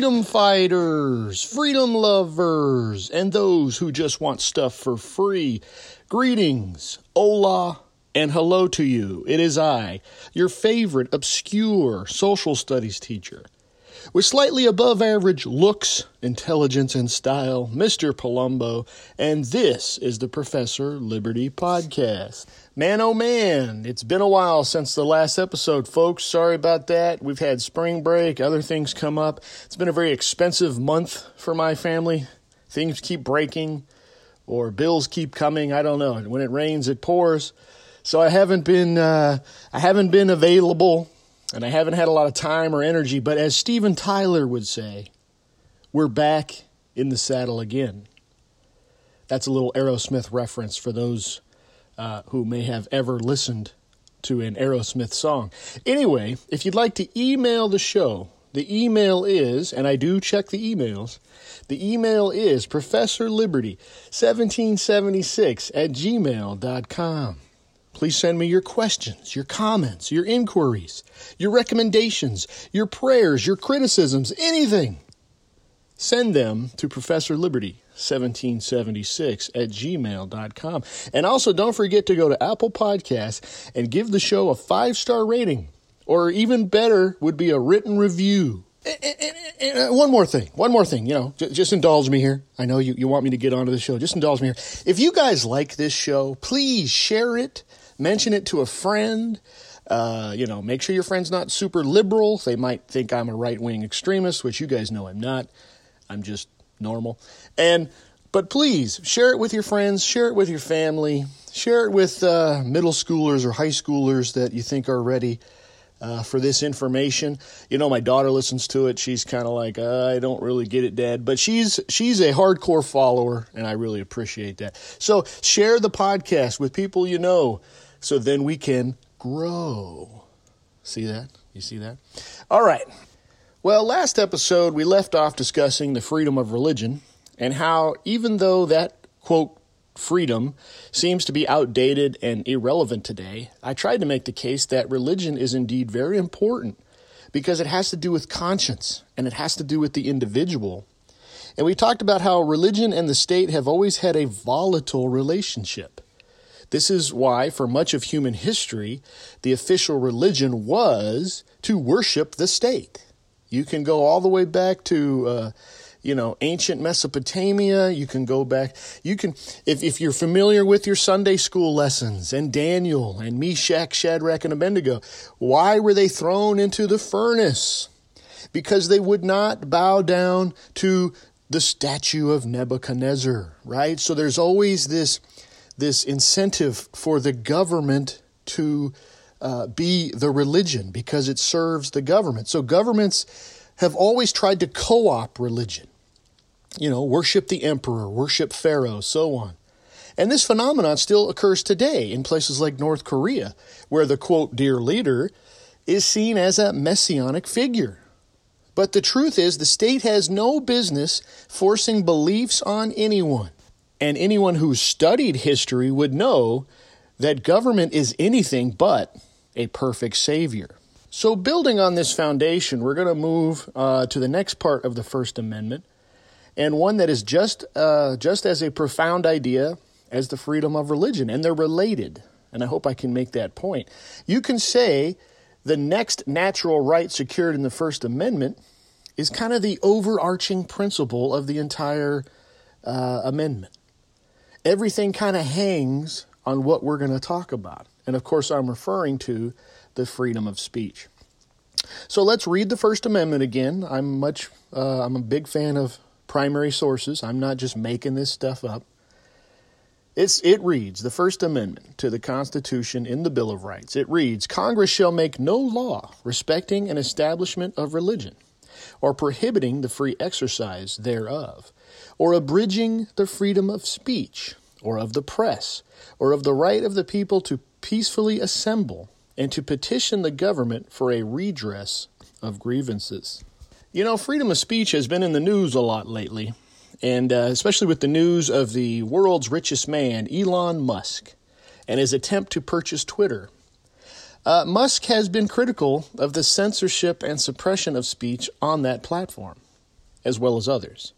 freedom fighters, freedom lovers, and those who just want stuff for free. Greetings, hola, and hello to you. It is I, your favorite obscure social studies teacher. With slightly above average looks, intelligence, and style, Mr. Palumbo, and this is the Professor Liberty Podcast. Man, oh man, it's been a while since the last episode, folks. Sorry about that. We've had spring break, other things come up. It's been a very expensive month for my family. Things keep breaking, or bills keep coming. I don't know. When it rains, it pours. So I haven't been, uh, I haven't been available and I haven't had a lot of time or energy, but as Steven Tyler would say, we're back in the saddle again. That's a little Aerosmith reference for those uh, who may have ever listened to an Aerosmith song. Anyway, if you'd like to email the show, the email is, and I do check the emails, the email is Professor Liberty 1776 at gmail.com. Please send me your questions, your comments, your inquiries, your recommendations, your prayers, your criticisms, anything. Send them to Professor Liberty 1776 at gmail.com. And also don't forget to go to Apple Podcasts and give the show a five star rating. Or even better would be a written review. And, and, and, one more thing, one more thing, you know, j- just indulge me here. I know you, you want me to get onto the show. Just indulge me here. If you guys like this show, please share it mention it to a friend. Uh, you know, make sure your friend's not super liberal. They might think I'm a right wing extremist, which you guys know I'm not. I'm just normal. And but please share it with your friends, share it with your family, share it with uh, middle schoolers or high schoolers that you think are ready uh, for this information. You know, my daughter listens to it. She's kind of like, uh, I don't really get it, Dad, but she's she's a hardcore follower, and I really appreciate that. So share the podcast with people you know so then we can grow. See that? You see that? All right. Well, last episode we left off discussing the freedom of religion and how, even though that quote freedom seems to be outdated and irrelevant today, I tried to make the case that religion is indeed very important because it has to do with conscience and it has to do with the individual. And we talked about how religion and the state have always had a volatile relationship. This is why, for much of human history, the official religion was to worship the state. You can go all the way back to, uh, you know, ancient Mesopotamia. You can go back. You can, if, if you're familiar with your Sunday school lessons and Daniel and Meshach, Shadrach, and Abednego, why were they thrown into the furnace? Because they would not bow down to the statue of Nebuchadnezzar, right? So there's always this this incentive for the government to uh, be the religion because it serves the government. So governments have always tried to co opt religion. You know, worship the emperor, worship Pharaoh, so on. And this phenomenon still occurs today in places like North Korea, where the quote, dear leader is seen as a messianic figure. But the truth is, the state has no business forcing beliefs on anyone. And anyone who's studied history would know that government is anything but a perfect savior. So, building on this foundation, we're going to move uh, to the next part of the First Amendment, and one that is just uh, just as a profound idea as the freedom of religion, and they're related. And I hope I can make that point. You can say the next natural right secured in the First Amendment is kind of the overarching principle of the entire uh, amendment everything kind of hangs on what we're going to talk about. And of course, I'm referring to the freedom of speech. So let's read the First Amendment again. I'm much, uh, I'm a big fan of primary sources. I'm not just making this stuff up. It's, it reads the First Amendment to the Constitution in the Bill of Rights. It reads Congress shall make no law respecting an establishment of religion, or prohibiting the free exercise thereof, or abridging the freedom of speech, or of the press, or of the right of the people to peacefully assemble and to petition the government for a redress of grievances. You know, freedom of speech has been in the news a lot lately, and uh, especially with the news of the world's richest man, Elon Musk, and his attempt to purchase Twitter. Uh, Musk has been critical of the censorship and suppression of speech on that platform. as well as others.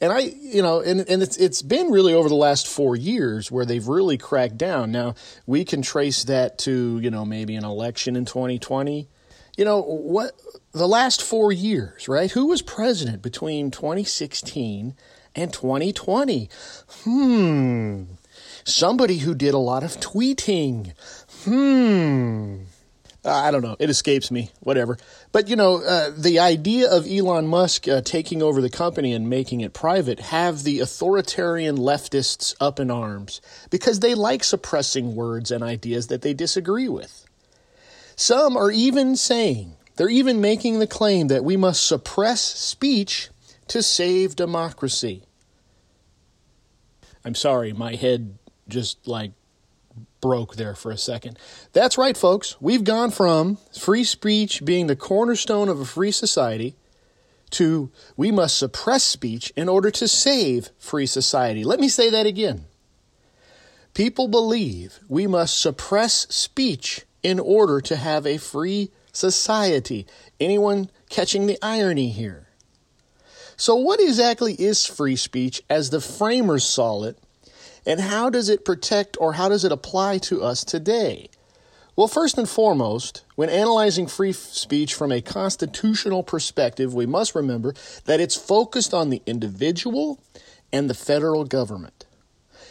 And I, you know, and, and it's it's been really over the last four years where they've really cracked down. Now we can trace that to you know maybe an election in 2020. You know what? The last four years, right? Who was president between 2016 and 2020? Hmm. Somebody who did a lot of tweeting. Hmm. I don't know. It escapes me. Whatever. But you know, uh, the idea of Elon Musk uh, taking over the company and making it private have the authoritarian leftists up in arms because they like suppressing words and ideas that they disagree with. Some are even saying, they're even making the claim that we must suppress speech to save democracy. I'm sorry, my head just like broke there for a second. That's right, folks. We've gone from free speech being the cornerstone of a free society to we must suppress speech in order to save free society. Let me say that again. People believe we must suppress speech in order to have a free society. Anyone catching the irony here? So, what exactly is free speech as the framers saw it and how does it protect or how does it apply to us today? Well, first and foremost, when analyzing free speech from a constitutional perspective, we must remember that it's focused on the individual and the federal government.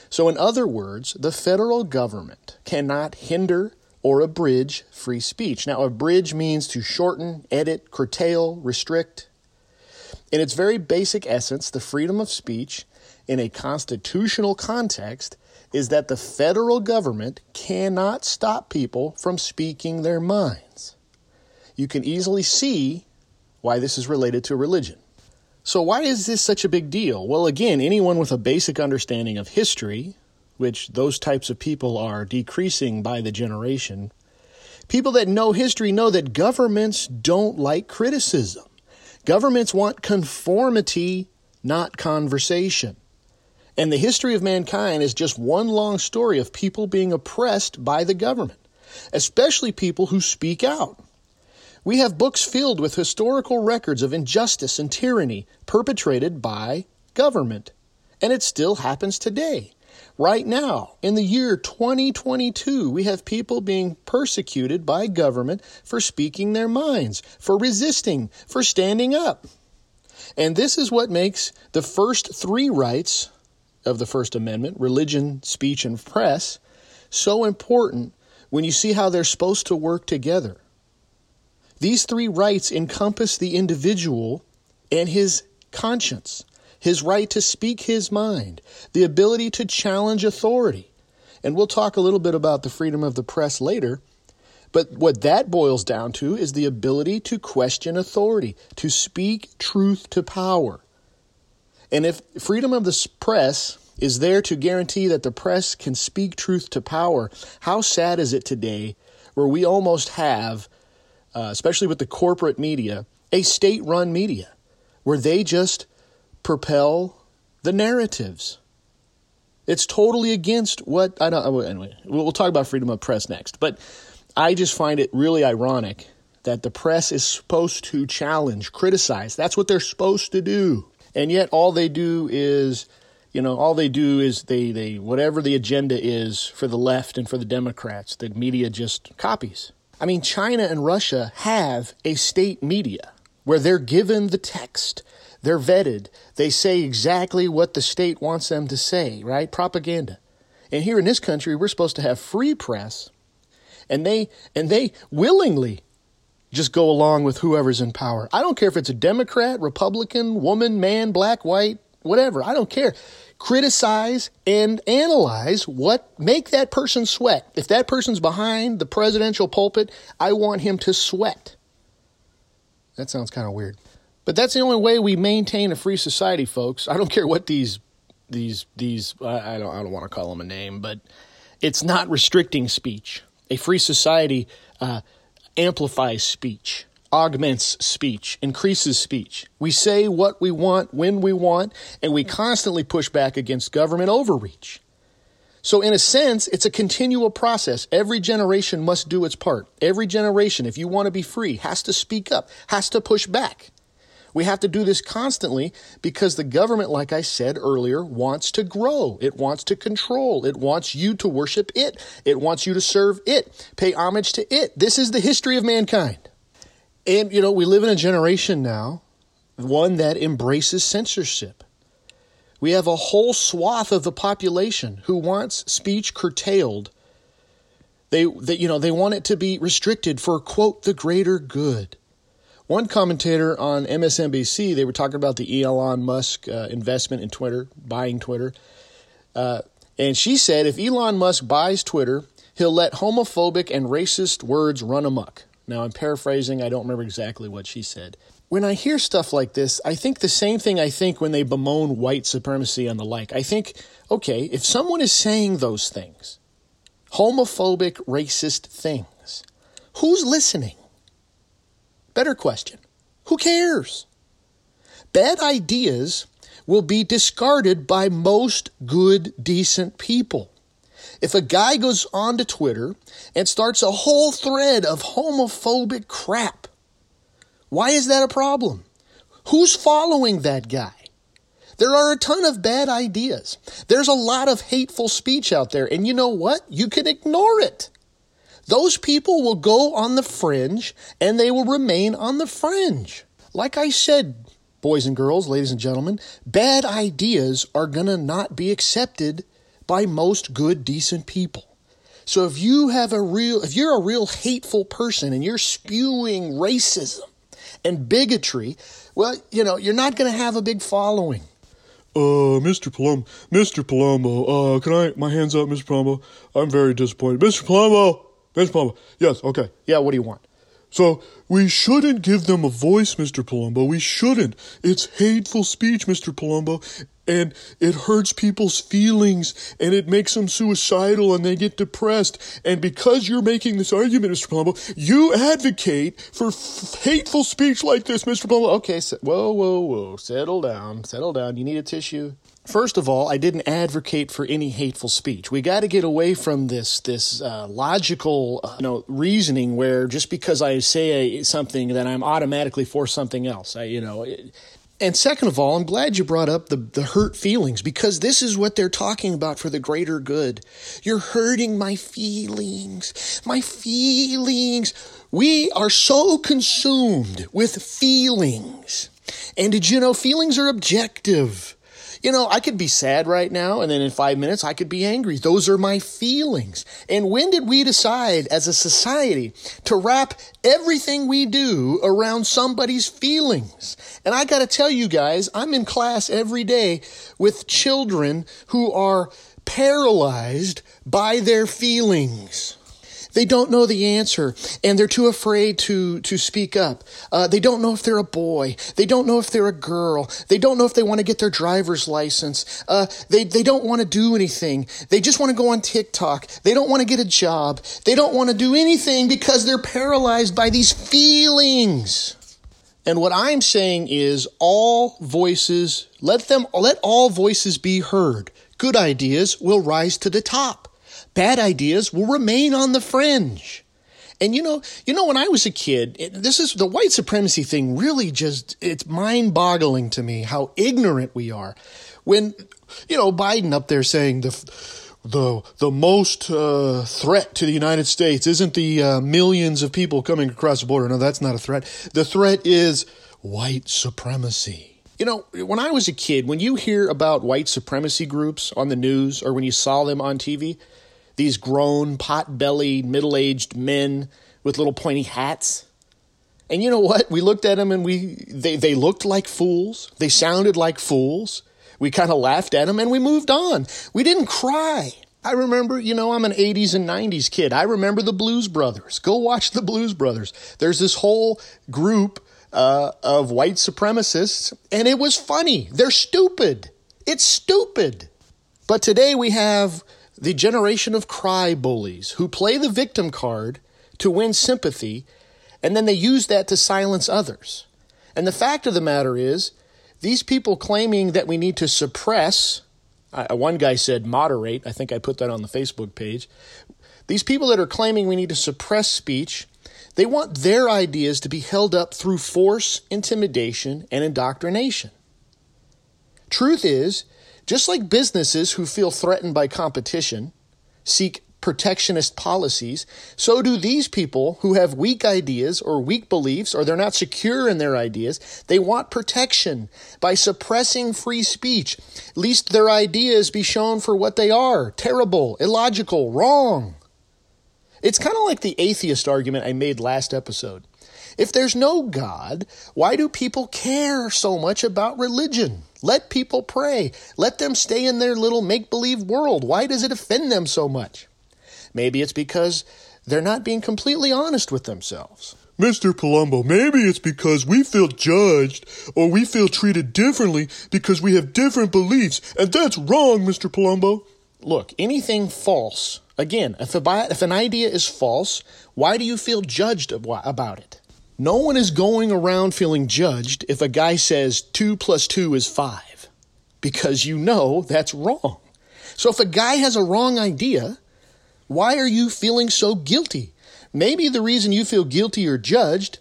So, in other words, the federal government cannot hinder or abridge free speech. Now, abridge means to shorten, edit, curtail, restrict. In its very basic essence, the freedom of speech in a constitutional context is that the federal government cannot stop people from speaking their minds. You can easily see why this is related to religion. So, why is this such a big deal? Well, again, anyone with a basic understanding of history, which those types of people are decreasing by the generation, people that know history know that governments don't like criticism. Governments want conformity, not conversation. And the history of mankind is just one long story of people being oppressed by the government, especially people who speak out. We have books filled with historical records of injustice and tyranny perpetrated by government. And it still happens today. Right now, in the year 2022, we have people being persecuted by government for speaking their minds, for resisting, for standing up. And this is what makes the first three rights of the First Amendment, religion, speech, and press, so important when you see how they're supposed to work together. These three rights encompass the individual and his conscience, his right to speak his mind, the ability to challenge authority. And we'll talk a little bit about the freedom of the press later. But what that boils down to is the ability to question authority, to speak truth to power. And if freedom of the press is there to guarantee that the press can speak truth to power, how sad is it today where we almost have, uh, especially with the corporate media, a state run media where they just propel the narratives? It's totally against what I don't. Oh, anyway, we'll talk about freedom of press next. But I just find it really ironic that the press is supposed to challenge, criticize. That's what they're supposed to do. And yet all they do is, you know, all they do is they, they whatever the agenda is for the left and for the Democrats, the media just copies. I mean, China and Russia have a state media where they're given the text, they're vetted, they say exactly what the state wants them to say, right? Propaganda. And here in this country, we're supposed to have free press, and they and they willingly just go along with whoever's in power. I don't care if it's a Democrat, Republican, woman, man, black, white, whatever. I don't care. Criticize and analyze what make that person sweat. If that person's behind the presidential pulpit, I want him to sweat. That sounds kind of weird. But that's the only way we maintain a free society, folks. I don't care what these these these I don't I don't want to call them a name, but it's not restricting speech. A free society uh, amplifies speech, augments speech, increases speech. We say what we want when we want, and we constantly push back against government overreach. So, in a sense, it's a continual process. Every generation must do its part. Every generation, if you want to be free, has to speak up, has to push back. We have to do this constantly because the government, like I said earlier, wants to grow. It wants to control. It wants you to worship it. It wants you to serve it, pay homage to it. This is the history of mankind. And, you know, we live in a generation now, one that embraces censorship. We have a whole swath of the population who wants speech curtailed. They, they, you know, they want it to be restricted for, quote, the greater good. One commentator on MSNBC, they were talking about the Elon Musk uh, investment in Twitter, buying Twitter. Uh, and she said if Elon Musk buys Twitter, he'll let homophobic and racist words run amok. Now, I'm paraphrasing, I don't remember exactly what she said. When I hear stuff like this, I think the same thing I think when they bemoan white supremacy and the like. I think, okay, if someone is saying those things, homophobic, racist things, who's listening? Better question who cares? Bad ideas will be discarded by most good, decent people. If a guy goes on to Twitter and starts a whole thread of homophobic crap, why is that a problem? Who's following that guy? There are a ton of bad ideas. There's a lot of hateful speech out there, and you know what? You can ignore it. Those people will go on the fringe and they will remain on the fringe. Like I said, boys and girls, ladies and gentlemen, bad ideas are going to not be accepted by most good, decent people. So if you have a real, if you're a real hateful person and you're spewing racism and bigotry, well, you know, you're not going to have a big following. Uh, Mr. Palumbo, Mr. Palumbo, uh, can I, my hands up, Mr. Palumbo? I'm very disappointed. Mr. Palumbo! Mr. Palumbo, yes, okay. Yeah, what do you want? So, we shouldn't give them a voice, Mr. Palumbo. We shouldn't. It's hateful speech, Mr. Palumbo and it hurts people's feelings and it makes them suicidal and they get depressed. And because you're making this argument, Mr. Palumbo, you advocate for f- hateful speech like this, Mr. Palumbo. Okay, so, whoa, whoa, whoa. Settle down. Settle down. You need a tissue. First of all, I didn't advocate for any hateful speech. We got to get away from this this uh, logical, uh, you know, reasoning where just because I say something, that I'm automatically for something else. I, you know, it, and second of all, I'm glad you brought up the, the hurt feelings because this is what they're talking about for the greater good. You're hurting my feelings, my feelings. We are so consumed with feelings. And did you know feelings are objective? You know, I could be sad right now, and then in five minutes, I could be angry. Those are my feelings. And when did we decide as a society to wrap everything we do around somebody's feelings? And I got to tell you guys, I'm in class every day with children who are paralyzed by their feelings. They don't know the answer and they're too afraid to, to speak up. Uh, they don't know if they're a boy. They don't know if they're a girl. They don't know if they want to get their driver's license. Uh, they, they don't want to do anything. They just want to go on TikTok. They don't want to get a job. They don't want to do anything because they're paralyzed by these feelings. And what I'm saying is all voices, let them, let all voices be heard. Good ideas will rise to the top bad ideas will remain on the fringe. And you know, you know, when I was a kid, it, this is the white supremacy thing really just, it's mind boggling to me how ignorant we are. When, you know, Biden up there saying the, the, the most uh, threat to the United States isn't the uh, millions of people coming across the border. No, that's not a threat. The threat is white supremacy. You know, when I was a kid, when you hear about white supremacy groups on the news or when you saw them on TV, these grown, pot bellied, middle aged men with little pointy hats. And you know what? We looked at them and we they, they looked like fools. They sounded like fools. We kind of laughed at them and we moved on. We didn't cry. I remember, you know, I'm an 80s and 90s kid. I remember the Blues Brothers. Go watch the Blues Brothers. There's this whole group uh, of white supremacists, and it was funny. They're stupid. It's stupid. But today we have the generation of cry bullies who play the victim card to win sympathy, and then they use that to silence others. And the fact of the matter is, these people claiming that we need to suppress, uh, one guy said moderate, I think I put that on the Facebook page. These people that are claiming we need to suppress speech They want their ideas to be held up through force, intimidation, and indoctrination. Truth is, just like businesses who feel threatened by competition seek protectionist policies, so do these people who have weak ideas or weak beliefs or they're not secure in their ideas. They want protection by suppressing free speech, lest their ideas be shown for what they are terrible, illogical, wrong. It's kind of like the atheist argument I made last episode. If there's no God, why do people care so much about religion? Let people pray. Let them stay in their little make believe world. Why does it offend them so much? Maybe it's because they're not being completely honest with themselves. Mr. Palumbo, maybe it's because we feel judged or we feel treated differently because we have different beliefs, and that's wrong, Mr. Palumbo. Look, anything false, again, if, a, if an idea is false, why do you feel judged about it? No one is going around feeling judged if a guy says 2 plus 2 is 5, because you know that's wrong. So if a guy has a wrong idea, why are you feeling so guilty? Maybe the reason you feel guilty or judged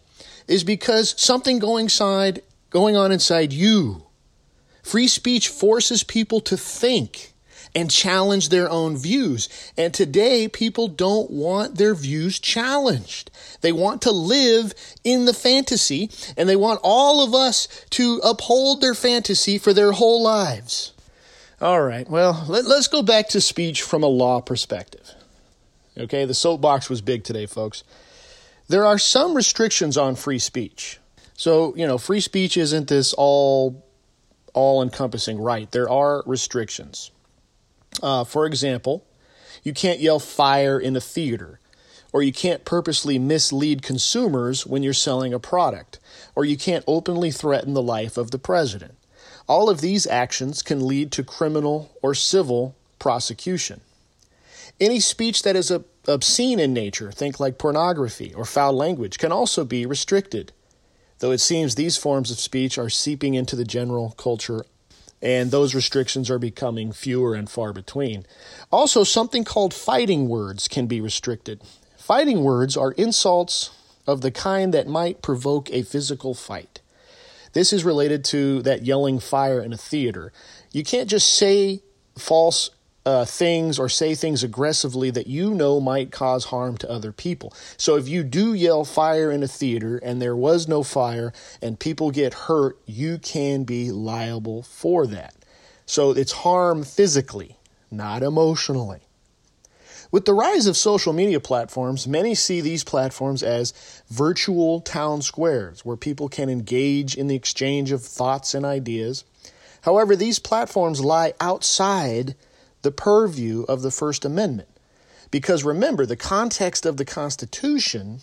is because something going side going on inside you. Free speech forces people to think and challenge their own views. And today, people don't want their views challenged. They want to live in the fantasy, and they want all of us to uphold their fantasy for their whole lives. All right, well, let, us go back to speech from a law perspective. Okay, the soapbox was big today, folks. There are some restrictions on free speech. So, you know, free speech isn't this all all encompassing right. There are restrictions. Uh, for example, you can't yell fire in a theater, or you can't purposely mislead consumers when you're selling a product, or you can't openly threaten the life of the president. All of these actions can lead to criminal or civil prosecution. Any speech that is obscene in nature, think like pornography or foul language, can also be restricted, though it seems these forms of speech are seeping into the general culture and those restrictions are becoming fewer and far between. Also, something called fighting words can be restricted. Fighting words are insults of the kind that might provoke a physical fight. This is related to that yelling fire in a theater. You can't just say false uh, things or say things aggressively that you know might cause harm to other people. So if you do yell fire in a theater and there was no fire and people get hurt, you can be liable for that. So it's harm physically, not emotionally. With the rise of social media platforms, many see these platforms as virtual town squares where people can engage in the exchange of thoughts and ideas. However, these platforms lie outside the purview of the First Amendment. Because remember, the context of the Constitution,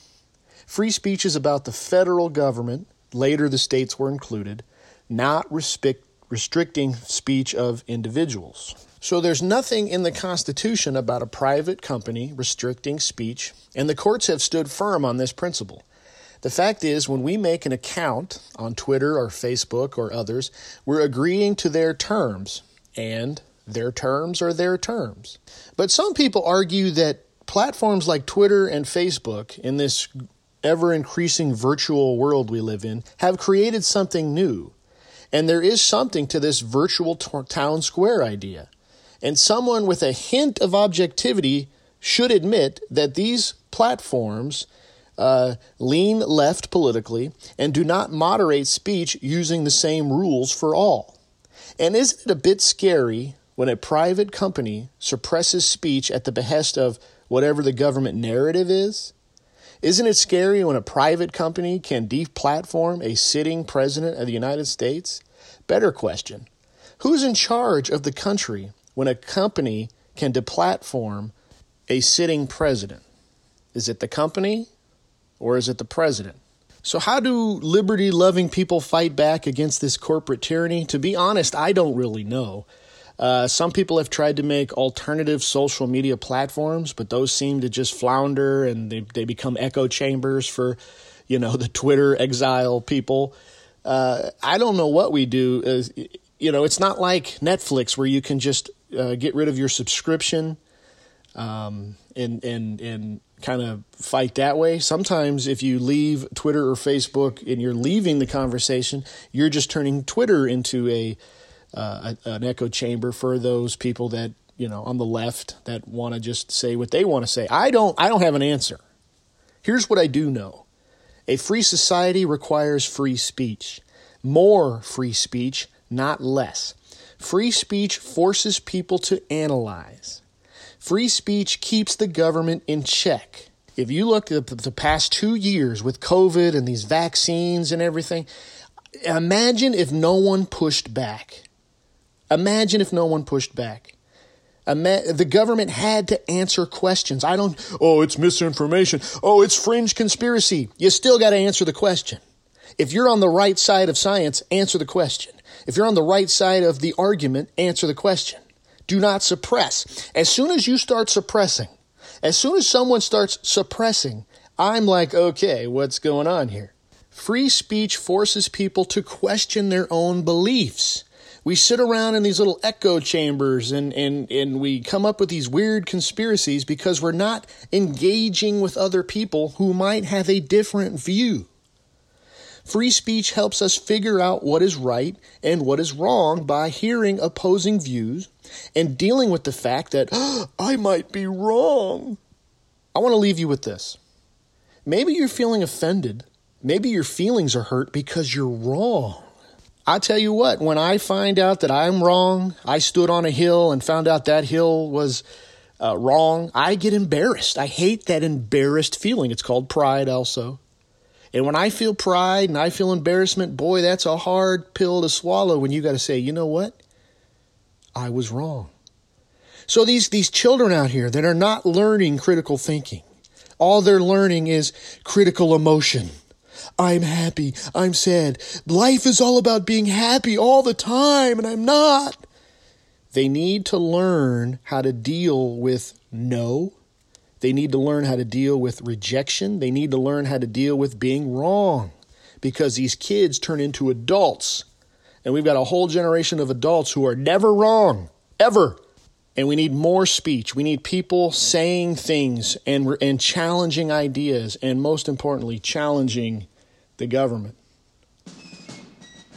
free speech is about the federal government, later the states were included, not respect, restricting speech of individuals. So there's nothing in the Constitution about a private company restricting speech, and the courts have stood firm on this principle. The fact is, when we make an account on Twitter or Facebook or others, we're agreeing to their terms, and their terms are their terms. But some people argue that platforms like Twitter and Facebook, in this ever increasing virtual world we live in, have created something new. And there is something to this virtual t- town square idea. And someone with a hint of objectivity should admit that these platforms uh, lean left politically and do not moderate speech using the same rules for all. And isn't it a bit scary when a private company suppresses speech at the behest of whatever the government narrative is? Isn't it scary when a private company can deplatform a sitting president of the United States? Better question Who's in charge of the country when a company can deplatform a sitting president? Is it the company or is it the president? So, how do liberty loving people fight back against this corporate tyranny? To be honest, I don't really know. Uh, some people have tried to make alternative social media platforms, but those seem to just flounder and they, they become echo chambers for, you know, the Twitter exile people. Uh, I don't know what we do. You know, it's not like Netflix where you can just uh, get rid of your subscription um, and and and kind of fight that way. Sometimes if you leave Twitter or Facebook and you're leaving the conversation, you're just turning Twitter into a, uh, an echo chamber for those people that you know on the left that want to just say what they want to say. I don't. I don't have an answer. Here's what I do know: a free society requires free speech, more free speech, not less. Free speech forces people to analyze. Free speech keeps the government in check. If you look at the past two years with COVID and these vaccines and everything, imagine if no one pushed back. Imagine if no one pushed back. The government had to answer questions. I don't, oh, it's misinformation. Oh, it's fringe conspiracy. You still got to answer the question. If you're on the right side of science, answer the question. If you're on the right side of the argument, answer the question. Do not suppress. As soon as you start suppressing, as soon as someone starts suppressing, I'm like, okay, what's going on here? Free speech forces people to question their own beliefs. We sit around in these little echo chambers and, and, and we come up with these weird conspiracies because we're not engaging with other people who might have a different view. Free speech helps us figure out what is right and what is wrong by hearing opposing views and dealing with the fact that oh, I might be wrong. I want to leave you with this. Maybe you're feeling offended. Maybe your feelings are hurt because you're wrong. I tell you what, when I find out that I'm wrong, I stood on a hill and found out that hill was uh, wrong, I get embarrassed. I hate that embarrassed feeling. It's called pride, also. And when I feel pride and I feel embarrassment, boy, that's a hard pill to swallow when you got to say, you know what? I was wrong. So these, these children out here that are not learning critical thinking, all they're learning is critical emotion. I'm happy. I'm sad. Life is all about being happy all the time, and I'm not. They need to learn how to deal with no they need to learn how to deal with rejection. They need to learn how to deal with being wrong because these kids turn into adults. And we've got a whole generation of adults who are never wrong, ever. And we need more speech. We need people saying things and, and challenging ideas, and most importantly, challenging the government.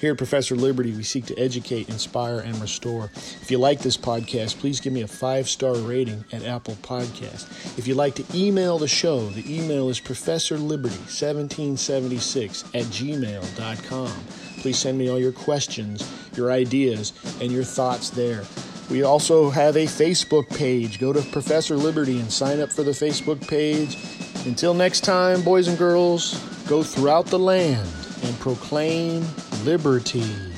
Here at Professor Liberty, we seek to educate, inspire, and restore. If you like this podcast, please give me a five star rating at Apple Podcast. If you'd like to email the show, the email is professorliberty1776 at gmail.com. Please send me all your questions, your ideas, and your thoughts there. We also have a Facebook page. Go to Professor Liberty and sign up for the Facebook page. Until next time, boys and girls, go throughout the land and proclaim liberty.